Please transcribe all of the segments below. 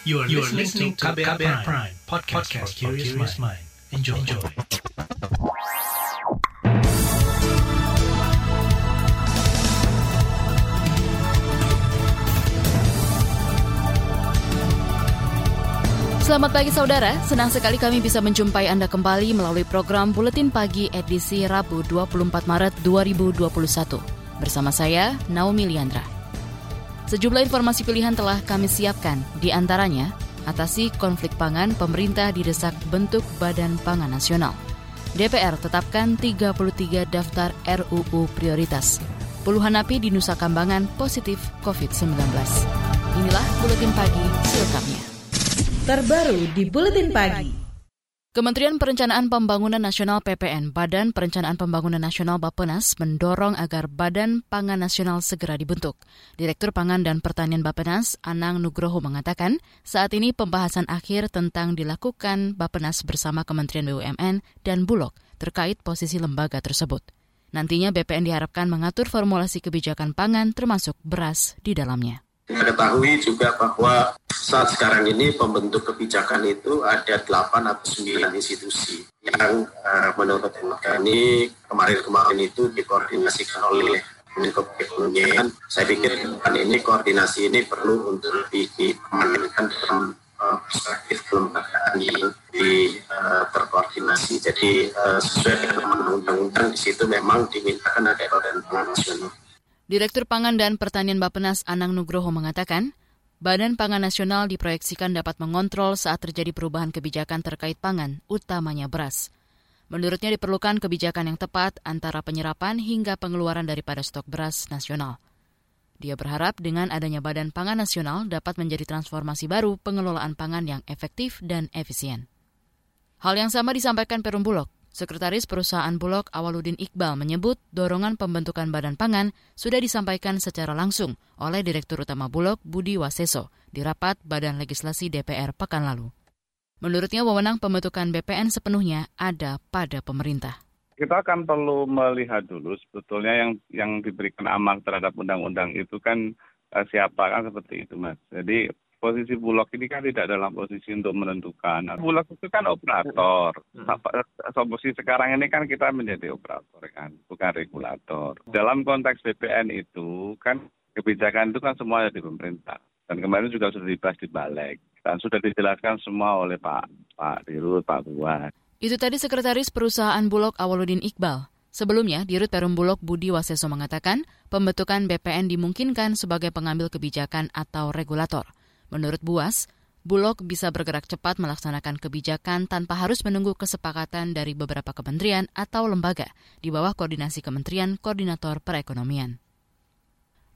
You are, you are listening to KBR, Prime, Prime podcast, podcast for curious mind. Enjoy. Enjoy. Selamat pagi saudara, senang sekali kami bisa menjumpai Anda kembali melalui program Buletin Pagi edisi Rabu 24 Maret 2021. Bersama saya, Naomi Liandra. Sejumlah informasi pilihan telah kami siapkan, di antaranya atasi konflik pangan pemerintah didesak bentuk Badan Pangan Nasional. DPR tetapkan 33 daftar RUU prioritas. Puluhan napi di Nusa Kambangan positif COVID-19. Inilah Buletin Pagi selengkapnya. Terbaru di Buletin Pagi. Kementerian Perencanaan Pembangunan Nasional PPN, Badan Perencanaan Pembangunan Nasional Bapenas mendorong agar Badan Pangan Nasional segera dibentuk. Direktur Pangan dan Pertanian Bapenas, Anang Nugroho mengatakan, saat ini pembahasan akhir tentang dilakukan Bapenas bersama Kementerian BUMN dan Bulog terkait posisi lembaga tersebut. Nantinya BPN diharapkan mengatur formulasi kebijakan pangan termasuk beras di dalamnya. Ketahui juga bahwa saat sekarang ini pembentuk kebijakan itu ada 8 atau 9 institusi yang uh, menurut kami kemarin-kemarin itu dikoordinasikan oleh Menko Perekonomian. Saya pikir kan ini koordinasi ini perlu untuk lebih dipermanenkan dalam uh, perspektif kelembagaan yang di uh, terkoordinasi. Jadi sesuai dengan undang-undang di situ memang dimintakan ada badan nasional. Direktur Pangan dan Pertanian Bapenas Anang Nugroho mengatakan, Badan Pangan Nasional diproyeksikan dapat mengontrol saat terjadi perubahan kebijakan terkait pangan, utamanya beras. Menurutnya diperlukan kebijakan yang tepat antara penyerapan hingga pengeluaran daripada stok beras nasional. Dia berharap dengan adanya Badan Pangan Nasional dapat menjadi transformasi baru pengelolaan pangan yang efektif dan efisien. Hal yang sama disampaikan Perum Bulog. Sekretaris Perusahaan Bulog Awaludin Iqbal menyebut dorongan pembentukan Badan Pangan sudah disampaikan secara langsung oleh Direktur Utama Bulog Budi Waseso di rapat Badan Legislasi DPR pekan lalu. Menurutnya wewenang pembentukan BPN sepenuhnya ada pada pemerintah. Kita akan perlu melihat dulu sebetulnya yang yang diberikan amal terhadap undang-undang itu kan eh, siapa kan seperti itu mas. Jadi posisi Bulog ini kan tidak dalam posisi untuk menentukan. Bulog itu kan operator. Hmm. Posisi sekarang ini kan kita menjadi operator kan, bukan regulator. Dalam konteks BPN itu kan kebijakan itu kan semua ada di pemerintah. Dan kemarin juga sudah dibahas di balik. Dan sudah dijelaskan semua oleh Pak Pak Dirut, Pak Buat. Itu tadi Sekretaris Perusahaan Bulog Awaludin Iqbal. Sebelumnya, Dirut Perum Bulog Budi Waseso mengatakan, pembentukan BPN dimungkinkan sebagai pengambil kebijakan atau regulator. Menurut Buas, Bulog bisa bergerak cepat melaksanakan kebijakan tanpa harus menunggu kesepakatan dari beberapa kementerian atau lembaga di bawah koordinasi Kementerian Koordinator Perekonomian.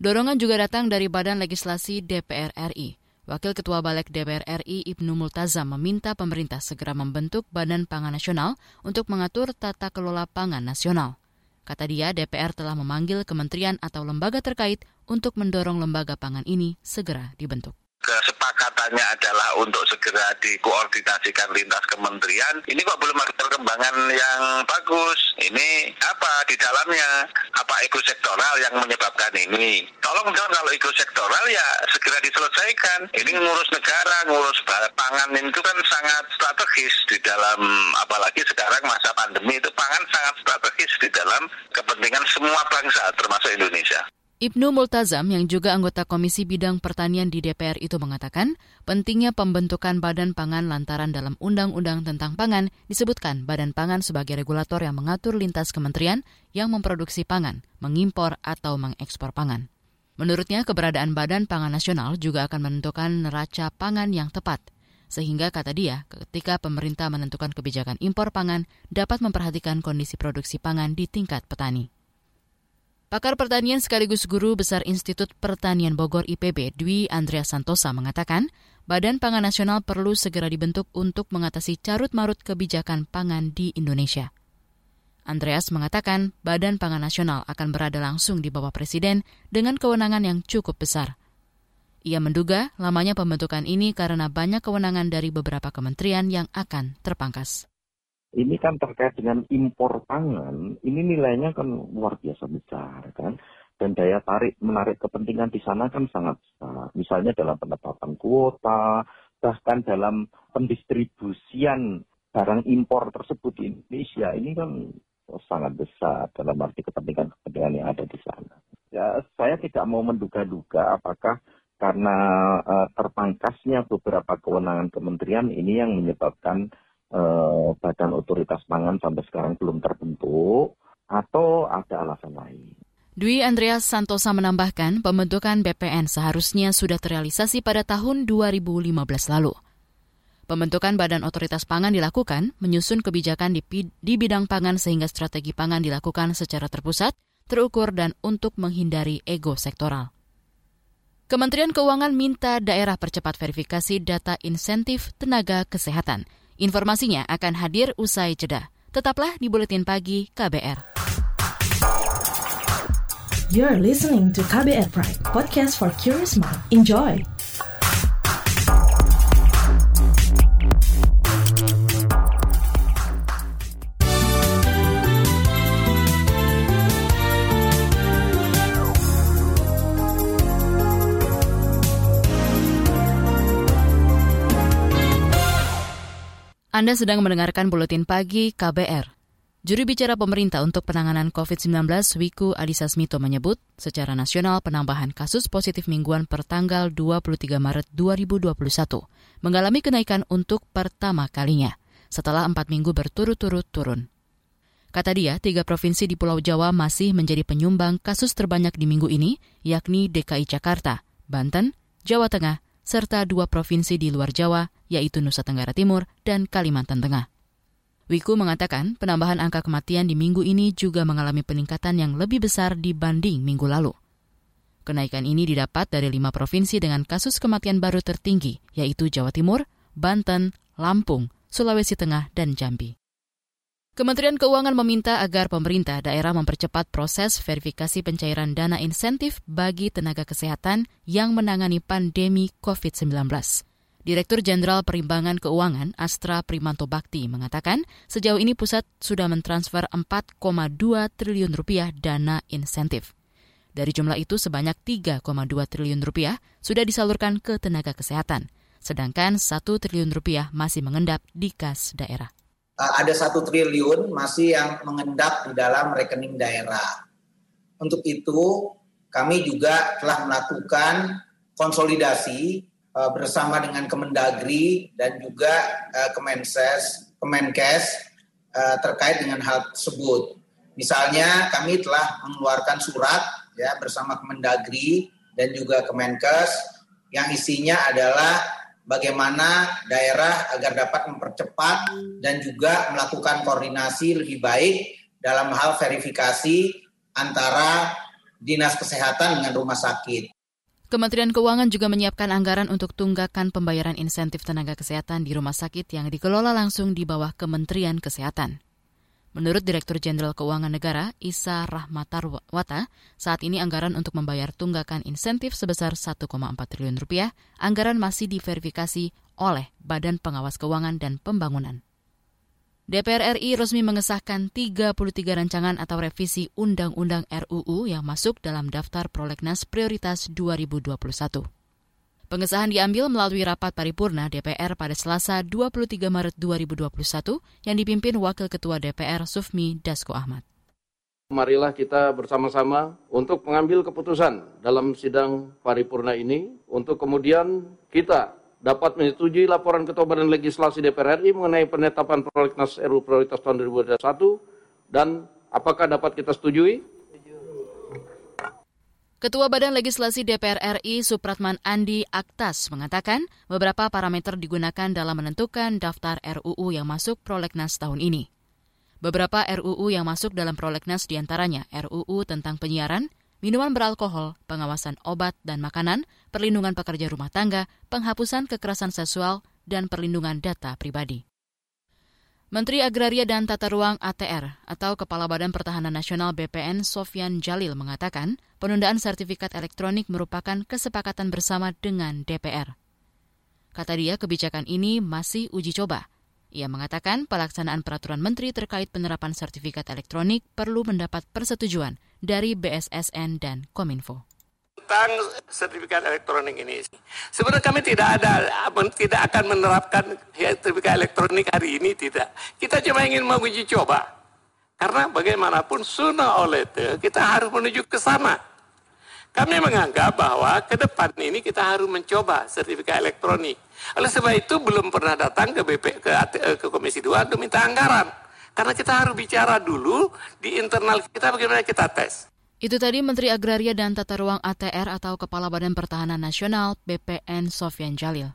Dorongan juga datang dari Badan Legislasi DPR RI. Wakil Ketua Balik DPR RI Ibnu Multazam meminta pemerintah segera membentuk Badan Pangan Nasional untuk mengatur tata kelola pangan nasional. Kata dia, DPR telah memanggil kementerian atau lembaga terkait untuk mendorong lembaga pangan ini segera dibentuk kesepakatannya adalah untuk segera dikoordinasikan lintas kementerian, ini kok belum ada perkembangan yang bagus. Ini apa di dalamnya? Apa ekosektoral yang menyebabkan ini? Tolong dong kalau ekosektoral ya segera diselesaikan. Ini ngurus negara, ngurus pangan itu kan sangat strategis di dalam apalagi sekarang masa pandemi itu pangan sangat strategis di dalam kepentingan semua bangsa termasuk Indonesia. Ibnu Multazam yang juga anggota Komisi Bidang Pertanian di DPR itu mengatakan pentingnya pembentukan Badan Pangan lantaran dalam Undang-Undang tentang Pangan disebutkan Badan Pangan sebagai regulator yang mengatur lintas kementerian yang memproduksi pangan, mengimpor atau mengekspor pangan. Menurutnya keberadaan Badan Pangan Nasional juga akan menentukan neraca pangan yang tepat. Sehingga kata dia, ketika pemerintah menentukan kebijakan impor pangan dapat memperhatikan kondisi produksi pangan di tingkat petani. Pakar pertanian sekaligus guru besar Institut Pertanian Bogor IPB Dwi Andrea Santosa mengatakan, Badan Pangan Nasional perlu segera dibentuk untuk mengatasi carut-marut kebijakan pangan di Indonesia. Andreas mengatakan Badan Pangan Nasional akan berada langsung di bawah Presiden dengan kewenangan yang cukup besar. Ia menduga lamanya pembentukan ini karena banyak kewenangan dari beberapa kementerian yang akan terpangkas ini kan terkait dengan impor pangan, ini nilainya kan luar biasa besar kan. Dan daya tarik menarik kepentingan di sana kan sangat besar. Misalnya dalam penetapan kuota, bahkan dalam pendistribusian barang impor tersebut di Indonesia ini kan sangat besar dalam arti kepentingan-kepentingan yang ada di sana. Ya, saya tidak mau menduga-duga apakah karena uh, terpangkasnya beberapa kewenangan kementerian ini yang menyebabkan uh, badan otoritas pangan sampai sekarang belum terbentuk atau ada alasan lain. Dwi Andreas Santosa menambahkan pembentukan BPN seharusnya sudah terrealisasi pada tahun 2015 lalu. Pembentukan Badan Otoritas Pangan dilakukan menyusun kebijakan di, di bidang pangan sehingga strategi pangan dilakukan secara terpusat, terukur, dan untuk menghindari ego sektoral. Kementerian Keuangan minta daerah percepat verifikasi data insentif tenaga kesehatan. Informasinya akan hadir usai jeda. Tetaplah di Buletin Pagi KBR. You're listening to KBR Pride, podcast for curious mind. Enjoy! Anda sedang mendengarkan buletin pagi KBR. Juru bicara pemerintah untuk penanganan COVID-19 Wiku Adhisa Smito menyebut, secara nasional penambahan kasus positif mingguan per tanggal 23 Maret 2021 mengalami kenaikan untuk pertama kalinya setelah empat minggu berturut-turut turun. Kata dia, tiga provinsi di Pulau Jawa masih menjadi penyumbang kasus terbanyak di minggu ini, yakni DKI Jakarta, Banten, Jawa Tengah, serta dua provinsi di luar Jawa, yaitu Nusa Tenggara Timur dan Kalimantan Tengah. Wiku mengatakan penambahan angka kematian di minggu ini juga mengalami peningkatan yang lebih besar dibanding minggu lalu. Kenaikan ini didapat dari lima provinsi dengan kasus kematian baru tertinggi, yaitu Jawa Timur, Banten, Lampung, Sulawesi Tengah, dan Jambi. Kementerian Keuangan meminta agar pemerintah daerah mempercepat proses verifikasi pencairan dana insentif bagi tenaga kesehatan yang menangani pandemi COVID-19. Direktur Jenderal Perimbangan Keuangan Astra Primanto Bakti mengatakan sejauh ini pusat sudah mentransfer 4,2 triliun rupiah dana insentif. Dari jumlah itu sebanyak 3,2 triliun rupiah sudah disalurkan ke tenaga kesehatan, sedangkan 1 triliun rupiah masih mengendap di kas daerah. Uh, ada satu triliun masih yang mengendap di dalam rekening daerah. Untuk itu kami juga telah melakukan konsolidasi uh, bersama dengan Kemendagri dan juga uh, Kemenses, Kemenkes uh, terkait dengan hal tersebut. Misalnya kami telah mengeluarkan surat ya bersama Kemendagri dan juga Kemenkes yang isinya adalah bagaimana daerah agar dapat mempercepat dan juga melakukan koordinasi lebih baik dalam hal verifikasi antara dinas kesehatan dengan rumah sakit. Kementerian Keuangan juga menyiapkan anggaran untuk tunggakan pembayaran insentif tenaga kesehatan di rumah sakit yang dikelola langsung di bawah Kementerian Kesehatan. Menurut Direktur Jenderal Keuangan Negara, Isa Rahmatarwata, saat ini anggaran untuk membayar tunggakan insentif sebesar 1,4 triliun rupiah, anggaran masih diverifikasi oleh Badan Pengawas Keuangan dan Pembangunan. DPR RI resmi mengesahkan 33 rancangan atau revisi Undang-Undang RUU yang masuk dalam daftar prolegnas prioritas 2021. Pengesahan diambil melalui rapat paripurna DPR pada Selasa 23 Maret 2021 yang dipimpin Wakil Ketua DPR Sufmi Dasko Ahmad. Marilah kita bersama-sama untuk mengambil keputusan dalam sidang paripurna ini untuk kemudian kita dapat menyetujui laporan Ketua Badan Legislasi DPR RI mengenai penetapan prolegnas RU prioritas tahun 2021 dan apakah dapat kita setujui? Ketua Badan Legislasi DPR RI Supratman Andi Aktas mengatakan beberapa parameter digunakan dalam menentukan daftar RUU yang masuk prolegnas tahun ini. Beberapa RUU yang masuk dalam prolegnas di antaranya RUU tentang penyiaran, minuman beralkohol, pengawasan obat dan makanan, perlindungan pekerja rumah tangga, penghapusan kekerasan seksual, dan perlindungan data pribadi. Menteri Agraria dan Tata Ruang ATR atau Kepala Badan Pertahanan Nasional BPN Sofyan Jalil mengatakan penundaan sertifikat elektronik merupakan kesepakatan bersama dengan DPR. Kata dia kebijakan ini masih uji coba ia mengatakan pelaksanaan peraturan menteri terkait penerapan sertifikat elektronik perlu mendapat persetujuan dari BSSN dan Kominfo. tentang sertifikat elektronik ini. Sebenarnya kami tidak ada tidak akan menerapkan sertifikat elektronik hari ini tidak. Kita cuma ingin menguji coba. Karena bagaimanapun sooner or later kita harus menuju ke sana. Kami menganggap bahwa ke depan ini kita harus mencoba sertifikat elektronik. Oleh sebab itu belum pernah datang ke BP ke, ke Komisi 2 untuk minta anggaran. Karena kita harus bicara dulu di internal kita bagaimana kita tes. Itu tadi Menteri Agraria dan Tata Ruang ATR atau Kepala Badan Pertahanan Nasional BPN Sofian Jalil.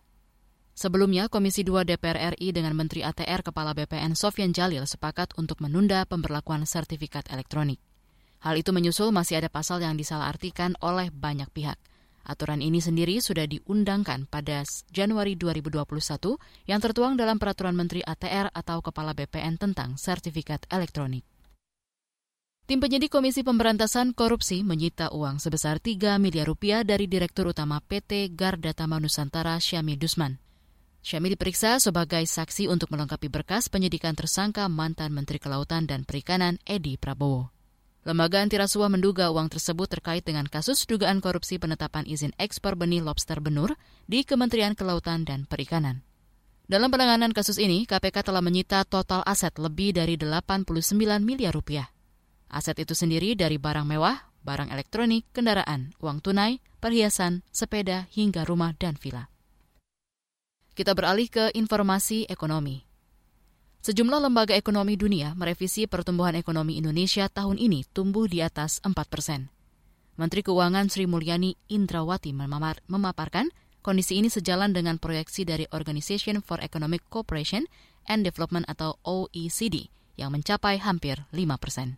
Sebelumnya, Komisi 2 DPR RI dengan Menteri ATR Kepala BPN Sofian Jalil sepakat untuk menunda pemberlakuan sertifikat elektronik. Hal itu menyusul masih ada pasal yang disalahartikan oleh banyak pihak. Aturan ini sendiri sudah diundangkan pada Januari 2021 yang tertuang dalam Peraturan Menteri ATR atau Kepala BPN tentang sertifikat elektronik. Tim penyidik Komisi Pemberantasan Korupsi menyita uang sebesar 3 miliar rupiah dari Direktur Utama PT Garda Tama Nusantara Syami Dusman. Syami diperiksa sebagai saksi untuk melengkapi berkas penyidikan tersangka mantan Menteri Kelautan dan Perikanan Edi Prabowo. Lembaga antirasuah menduga uang tersebut terkait dengan kasus dugaan korupsi penetapan izin ekspor benih lobster benur di Kementerian Kelautan dan Perikanan. Dalam penanganan kasus ini, KPK telah menyita total aset lebih dari 89 miliar rupiah. Aset itu sendiri dari barang mewah, barang elektronik, kendaraan, uang tunai, perhiasan, sepeda, hingga rumah dan villa. Kita beralih ke informasi ekonomi. Sejumlah lembaga ekonomi dunia merevisi pertumbuhan ekonomi Indonesia tahun ini tumbuh di atas 4 persen. Menteri Keuangan Sri Mulyani Indrawati memaparkan kondisi ini sejalan dengan proyeksi dari Organization for Economic Cooperation and Development atau OECD yang mencapai hampir 5 persen.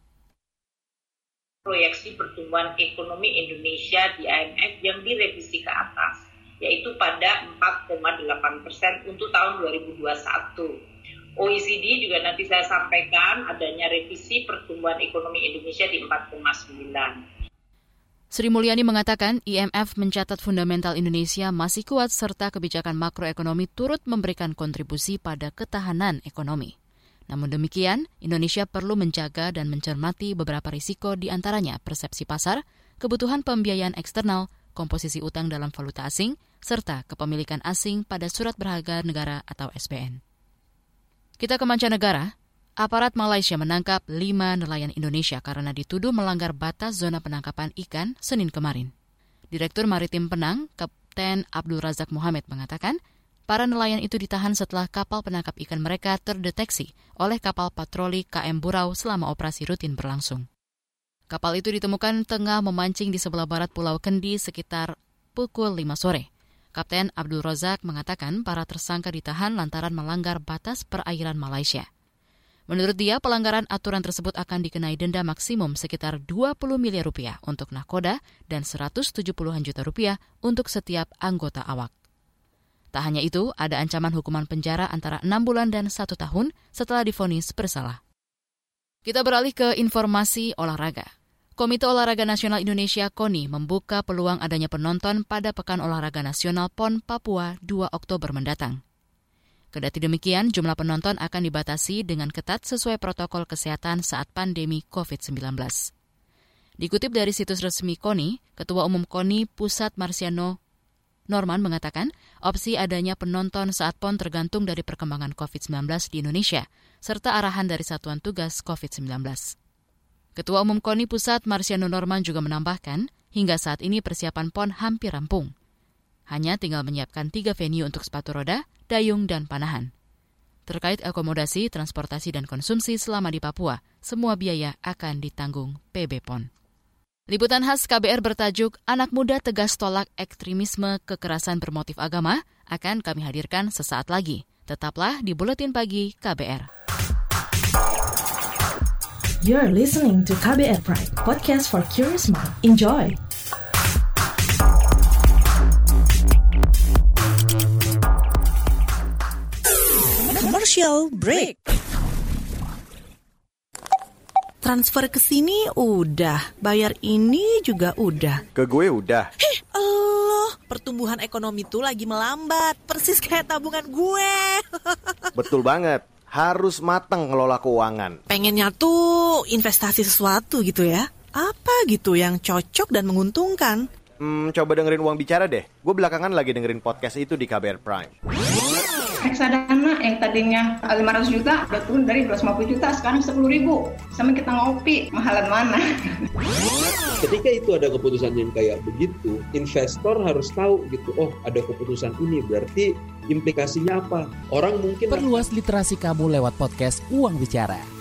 Proyeksi pertumbuhan ekonomi Indonesia di IMF yang direvisi ke atas, yaitu pada 4,8 persen untuk tahun 2021 OECD juga nanti saya sampaikan adanya revisi pertumbuhan ekonomi Indonesia di 4,9. Sri Mulyani mengatakan IMF mencatat fundamental Indonesia masih kuat serta kebijakan makroekonomi turut memberikan kontribusi pada ketahanan ekonomi. Namun demikian, Indonesia perlu menjaga dan mencermati beberapa risiko di antaranya persepsi pasar, kebutuhan pembiayaan eksternal, komposisi utang dalam valuta asing, serta kepemilikan asing pada surat berharga negara atau SPN. Kita ke mancanegara. Aparat Malaysia menangkap lima nelayan Indonesia karena dituduh melanggar batas zona penangkapan ikan Senin kemarin. Direktur Maritim Penang, Kapten Abdul Razak Muhammad mengatakan, para nelayan itu ditahan setelah kapal penangkap ikan mereka terdeteksi oleh kapal patroli KM Burau selama operasi rutin berlangsung. Kapal itu ditemukan tengah memancing di sebelah barat Pulau Kendi sekitar pukul 5 sore. Kapten Abdul Razak mengatakan para tersangka ditahan lantaran melanggar batas perairan Malaysia. Menurut dia, pelanggaran aturan tersebut akan dikenai denda maksimum sekitar 20 miliar rupiah untuk nakoda dan 170-an juta rupiah untuk setiap anggota awak. Tak hanya itu, ada ancaman hukuman penjara antara 6 bulan dan 1 tahun setelah difonis bersalah. Kita beralih ke informasi olahraga. Komite Olahraga Nasional Indonesia KONI membuka peluang adanya penonton pada Pekan Olahraga Nasional PON Papua 2 Oktober mendatang. Kedati demikian, jumlah penonton akan dibatasi dengan ketat sesuai protokol kesehatan saat pandemi COVID-19. Dikutip dari situs resmi KONI, Ketua Umum KONI Pusat Marsiano Norman mengatakan, opsi adanya penonton saat PON tergantung dari perkembangan COVID-19 di Indonesia, serta arahan dari Satuan Tugas COVID-19. Ketua Umum KONI Pusat Marsiano Norman juga menambahkan, hingga saat ini persiapan PON hampir rampung. Hanya tinggal menyiapkan tiga venue untuk sepatu roda, dayung, dan panahan. Terkait akomodasi, transportasi, dan konsumsi selama di Papua, semua biaya akan ditanggung PB PON. Liputan khas KBR bertajuk Anak Muda Tegas Tolak Ekstremisme Kekerasan Bermotif Agama akan kami hadirkan sesaat lagi. Tetaplah di Buletin Pagi KBR. You're listening to KBR Pride, podcast for curious mind. Enjoy! Commercial break. Transfer ke sini udah, bayar ini juga udah. Ke gue udah. Heh, Allah, pertumbuhan ekonomi tuh lagi melambat, persis kayak tabungan gue. Betul banget harus matang ngelola keuangan. Pengennya tuh investasi sesuatu gitu ya. Apa gitu yang cocok dan menguntungkan? Hmm, coba dengerin uang bicara deh. Gue belakangan lagi dengerin podcast itu di KBR Prime. Reksadana yang tadinya 500 juta udah turun dari 250 juta sekarang 10 ribu. Sama kita ngopi, mahalan mana? Ketika itu ada keputusan yang kayak begitu, investor harus tahu gitu, oh ada keputusan ini berarti implikasinya apa? Orang mungkin Perluas literasi kamu lewat podcast Uang Bicara.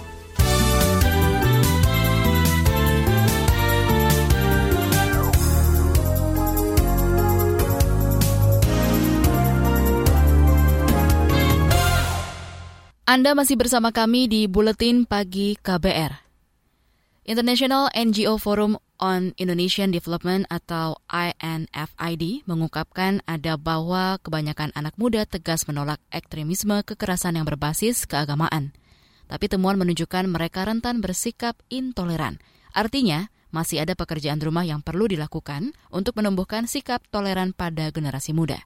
Anda masih bersama kami di Buletin Pagi KBR. International NGO Forum on Indonesian Development atau INFID mengungkapkan ada bahwa kebanyakan anak muda tegas menolak ekstremisme kekerasan yang berbasis keagamaan. Tapi temuan menunjukkan mereka rentan bersikap intoleran. Artinya, masih ada pekerjaan rumah yang perlu dilakukan untuk menumbuhkan sikap toleran pada generasi muda.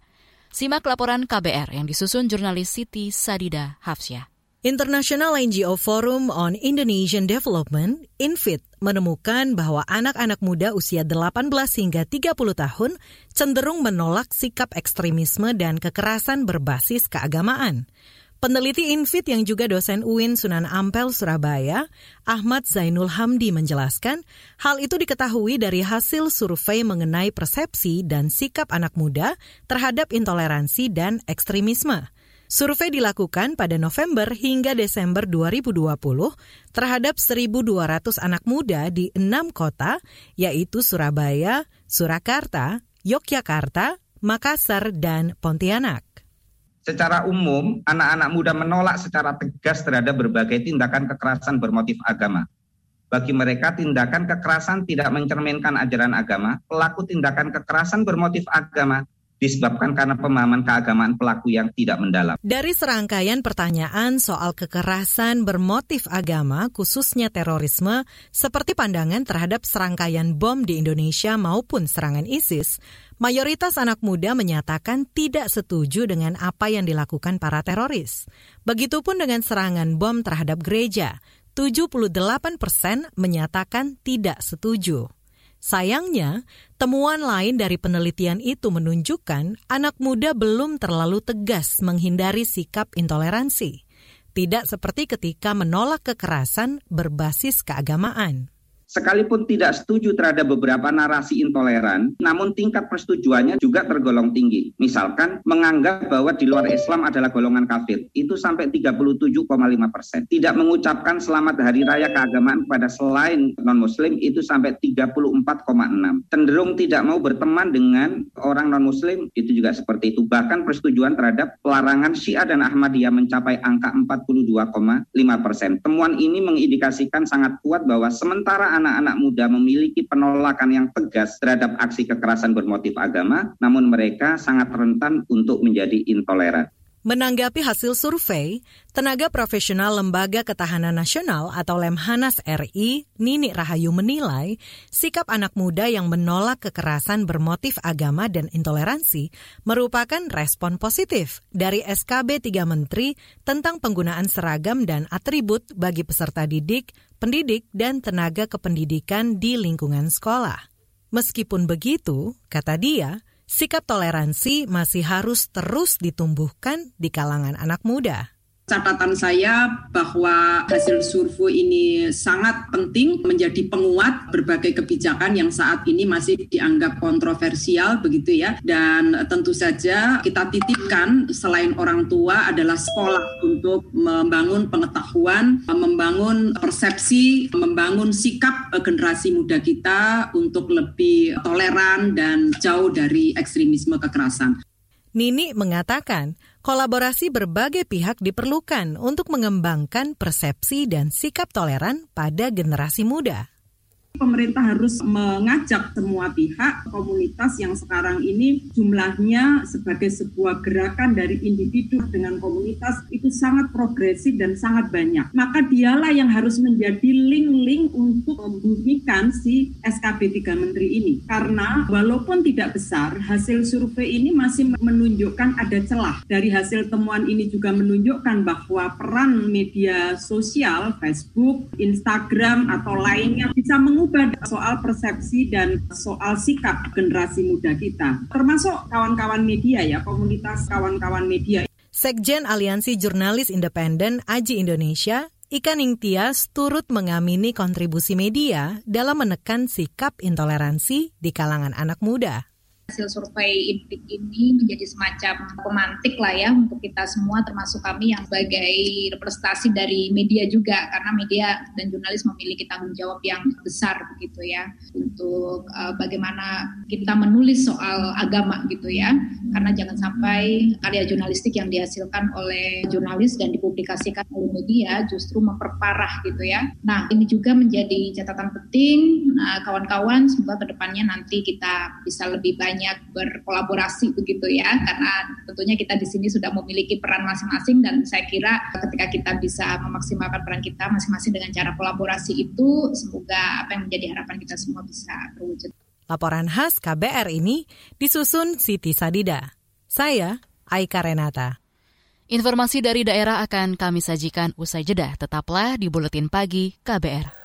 Simak laporan KBR yang disusun jurnalis Siti Sadida Hafsyah. International NGO Forum on Indonesian Development, INFIT, menemukan bahwa anak-anak muda usia 18 hingga 30 tahun cenderung menolak sikap ekstremisme dan kekerasan berbasis keagamaan. Peneliti INFIT yang juga dosen UIN Sunan Ampel, Surabaya, Ahmad Zainul Hamdi menjelaskan, hal itu diketahui dari hasil survei mengenai persepsi dan sikap anak muda terhadap intoleransi dan ekstremisme. Survei dilakukan pada November hingga Desember 2020 terhadap 1.200 anak muda di enam kota, yaitu Surabaya, Surakarta, Yogyakarta, Makassar, dan Pontianak. Secara umum, anak-anak muda menolak secara tegas terhadap berbagai tindakan kekerasan bermotif agama. Bagi mereka, tindakan kekerasan tidak mencerminkan ajaran agama. Pelaku tindakan kekerasan bermotif agama disebabkan karena pemahaman keagamaan pelaku yang tidak mendalam. Dari serangkaian pertanyaan soal kekerasan bermotif agama, khususnya terorisme, seperti pandangan terhadap serangkaian bom di Indonesia maupun serangan ISIS, mayoritas anak muda menyatakan tidak setuju dengan apa yang dilakukan para teroris. Begitupun dengan serangan bom terhadap gereja, 78 persen menyatakan tidak setuju. Sayangnya, temuan lain dari penelitian itu menunjukkan anak muda belum terlalu tegas menghindari sikap intoleransi. Tidak seperti ketika menolak kekerasan berbasis keagamaan sekalipun tidak setuju terhadap beberapa narasi intoleran, namun tingkat persetujuannya juga tergolong tinggi. Misalkan menganggap bahwa di luar Islam adalah golongan kafir, itu sampai 37,5 persen. Tidak mengucapkan selamat hari raya keagamaan kepada selain non-muslim itu sampai 34,6. Cenderung tidak mau berteman dengan orang non-muslim itu juga seperti itu. Bahkan persetujuan terhadap pelarangan Syiah dan Ahmadiyah mencapai angka 42,5 persen. Temuan ini mengindikasikan sangat kuat bahwa sementara anak-anak muda memiliki penolakan yang tegas terhadap aksi kekerasan bermotif agama, namun mereka sangat rentan untuk menjadi intoleran. Menanggapi hasil survei, tenaga profesional Lembaga Ketahanan Nasional atau Lemhanas RI, Nini Rahayu menilai sikap anak muda yang menolak kekerasan bermotif agama dan intoleransi merupakan respon positif dari SKB 3 Menteri tentang penggunaan seragam dan atribut bagi peserta didik, pendidik, dan tenaga kependidikan di lingkungan sekolah. Meskipun begitu, kata dia, sikap toleransi masih harus terus ditumbuhkan di kalangan anak muda. Catatan saya bahwa hasil survei ini sangat penting menjadi penguat berbagai kebijakan yang saat ini masih dianggap kontroversial begitu ya. Dan tentu saja kita titipkan selain orang tua adalah sekolah untuk membangun pengetahuan, membangun persepsi, membangun sikap generasi muda kita untuk lebih toleran dan jauh dari ekstremisme kekerasan. Nini mengatakan, kolaborasi berbagai pihak diperlukan untuk mengembangkan persepsi dan sikap toleran pada generasi muda. Pemerintah harus mengajak semua pihak, komunitas yang sekarang ini jumlahnya sebagai sebuah gerakan dari individu dengan komunitas itu sangat progresif dan sangat banyak. Maka dialah yang harus menjadi link-link untuk membumikan si SKB 3 Menteri ini. Karena walaupun tidak besar, hasil survei ini masih menunjukkan ada celah. Dari hasil temuan ini juga menunjukkan bahwa peran media sosial, Facebook, Instagram, atau lainnya bisa mengubah mengubah soal persepsi dan soal sikap generasi muda kita, termasuk kawan-kawan media ya, komunitas kawan-kawan media. Sekjen Aliansi Jurnalis Independen Aji Indonesia, Ika Ningtyas turut mengamini kontribusi media dalam menekan sikap intoleransi di kalangan anak muda hasil survei INPIK ini menjadi semacam pemantik lah ya untuk kita semua termasuk kami yang sebagai representasi dari media juga. Karena media dan jurnalis memiliki tanggung jawab yang besar begitu ya. Untuk uh, bagaimana kita menulis soal agama gitu ya. Karena jangan sampai karya jurnalistik yang dihasilkan oleh jurnalis dan dipublikasikan oleh media justru memperparah gitu ya. Nah ini juga menjadi catatan penting. Nah, kawan-kawan semoga ke depannya nanti kita bisa lebih banyak banyak berkolaborasi begitu ya karena tentunya kita di sini sudah memiliki peran masing-masing dan saya kira ketika kita bisa memaksimalkan peran kita masing-masing dengan cara kolaborasi itu semoga apa yang menjadi harapan kita semua bisa terwujud. Laporan khas KBR ini disusun Siti Sadida. Saya Aika Renata. Informasi dari daerah akan kami sajikan usai jeda. Tetaplah di Buletin Pagi KBR.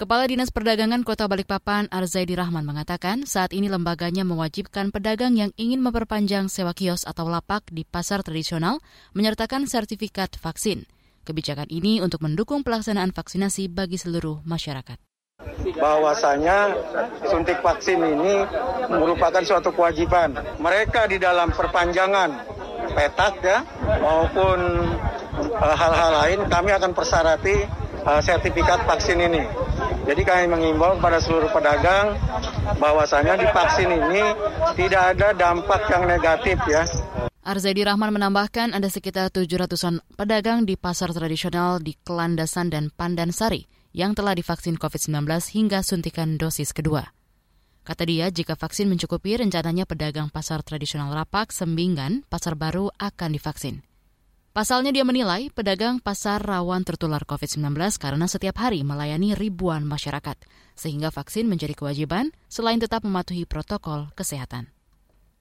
Kepala Dinas Perdagangan Kota Balikpapan Arzaidi Rahman mengatakan saat ini lembaganya mewajibkan pedagang yang ingin memperpanjang sewa kios atau lapak di pasar tradisional menyertakan sertifikat vaksin. Kebijakan ini untuk mendukung pelaksanaan vaksinasi bagi seluruh masyarakat bahwasanya suntik vaksin ini merupakan suatu kewajiban. Mereka di dalam perpanjangan petak ya maupun eh, hal-hal lain kami akan persyarati uh, sertifikat vaksin ini. Jadi kami mengimbau kepada seluruh pedagang bahwasanya di vaksin ini tidak ada dampak yang negatif ya. Arzadi Rahman menambahkan ada sekitar 700-an pedagang di pasar tradisional di Kelandasan dan Pandansari yang telah divaksin COVID-19 hingga suntikan dosis kedua. Kata dia, jika vaksin mencukupi, rencananya pedagang pasar tradisional Rapak, Sembingan, Pasar Baru akan divaksin. Pasalnya dia menilai pedagang pasar rawan tertular COVID-19 karena setiap hari melayani ribuan masyarakat, sehingga vaksin menjadi kewajiban selain tetap mematuhi protokol kesehatan.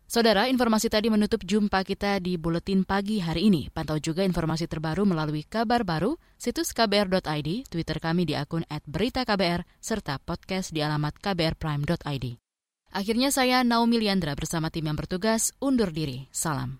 Saudara, informasi tadi menutup jumpa kita di Buletin Pagi hari ini. Pantau juga informasi terbaru melalui kabar baru, situs kbr.id, Twitter kami di akun @beritaKBR, serta podcast di alamat kbrprime.id. Akhirnya saya Naomi Liandra bersama tim yang bertugas undur diri. Salam.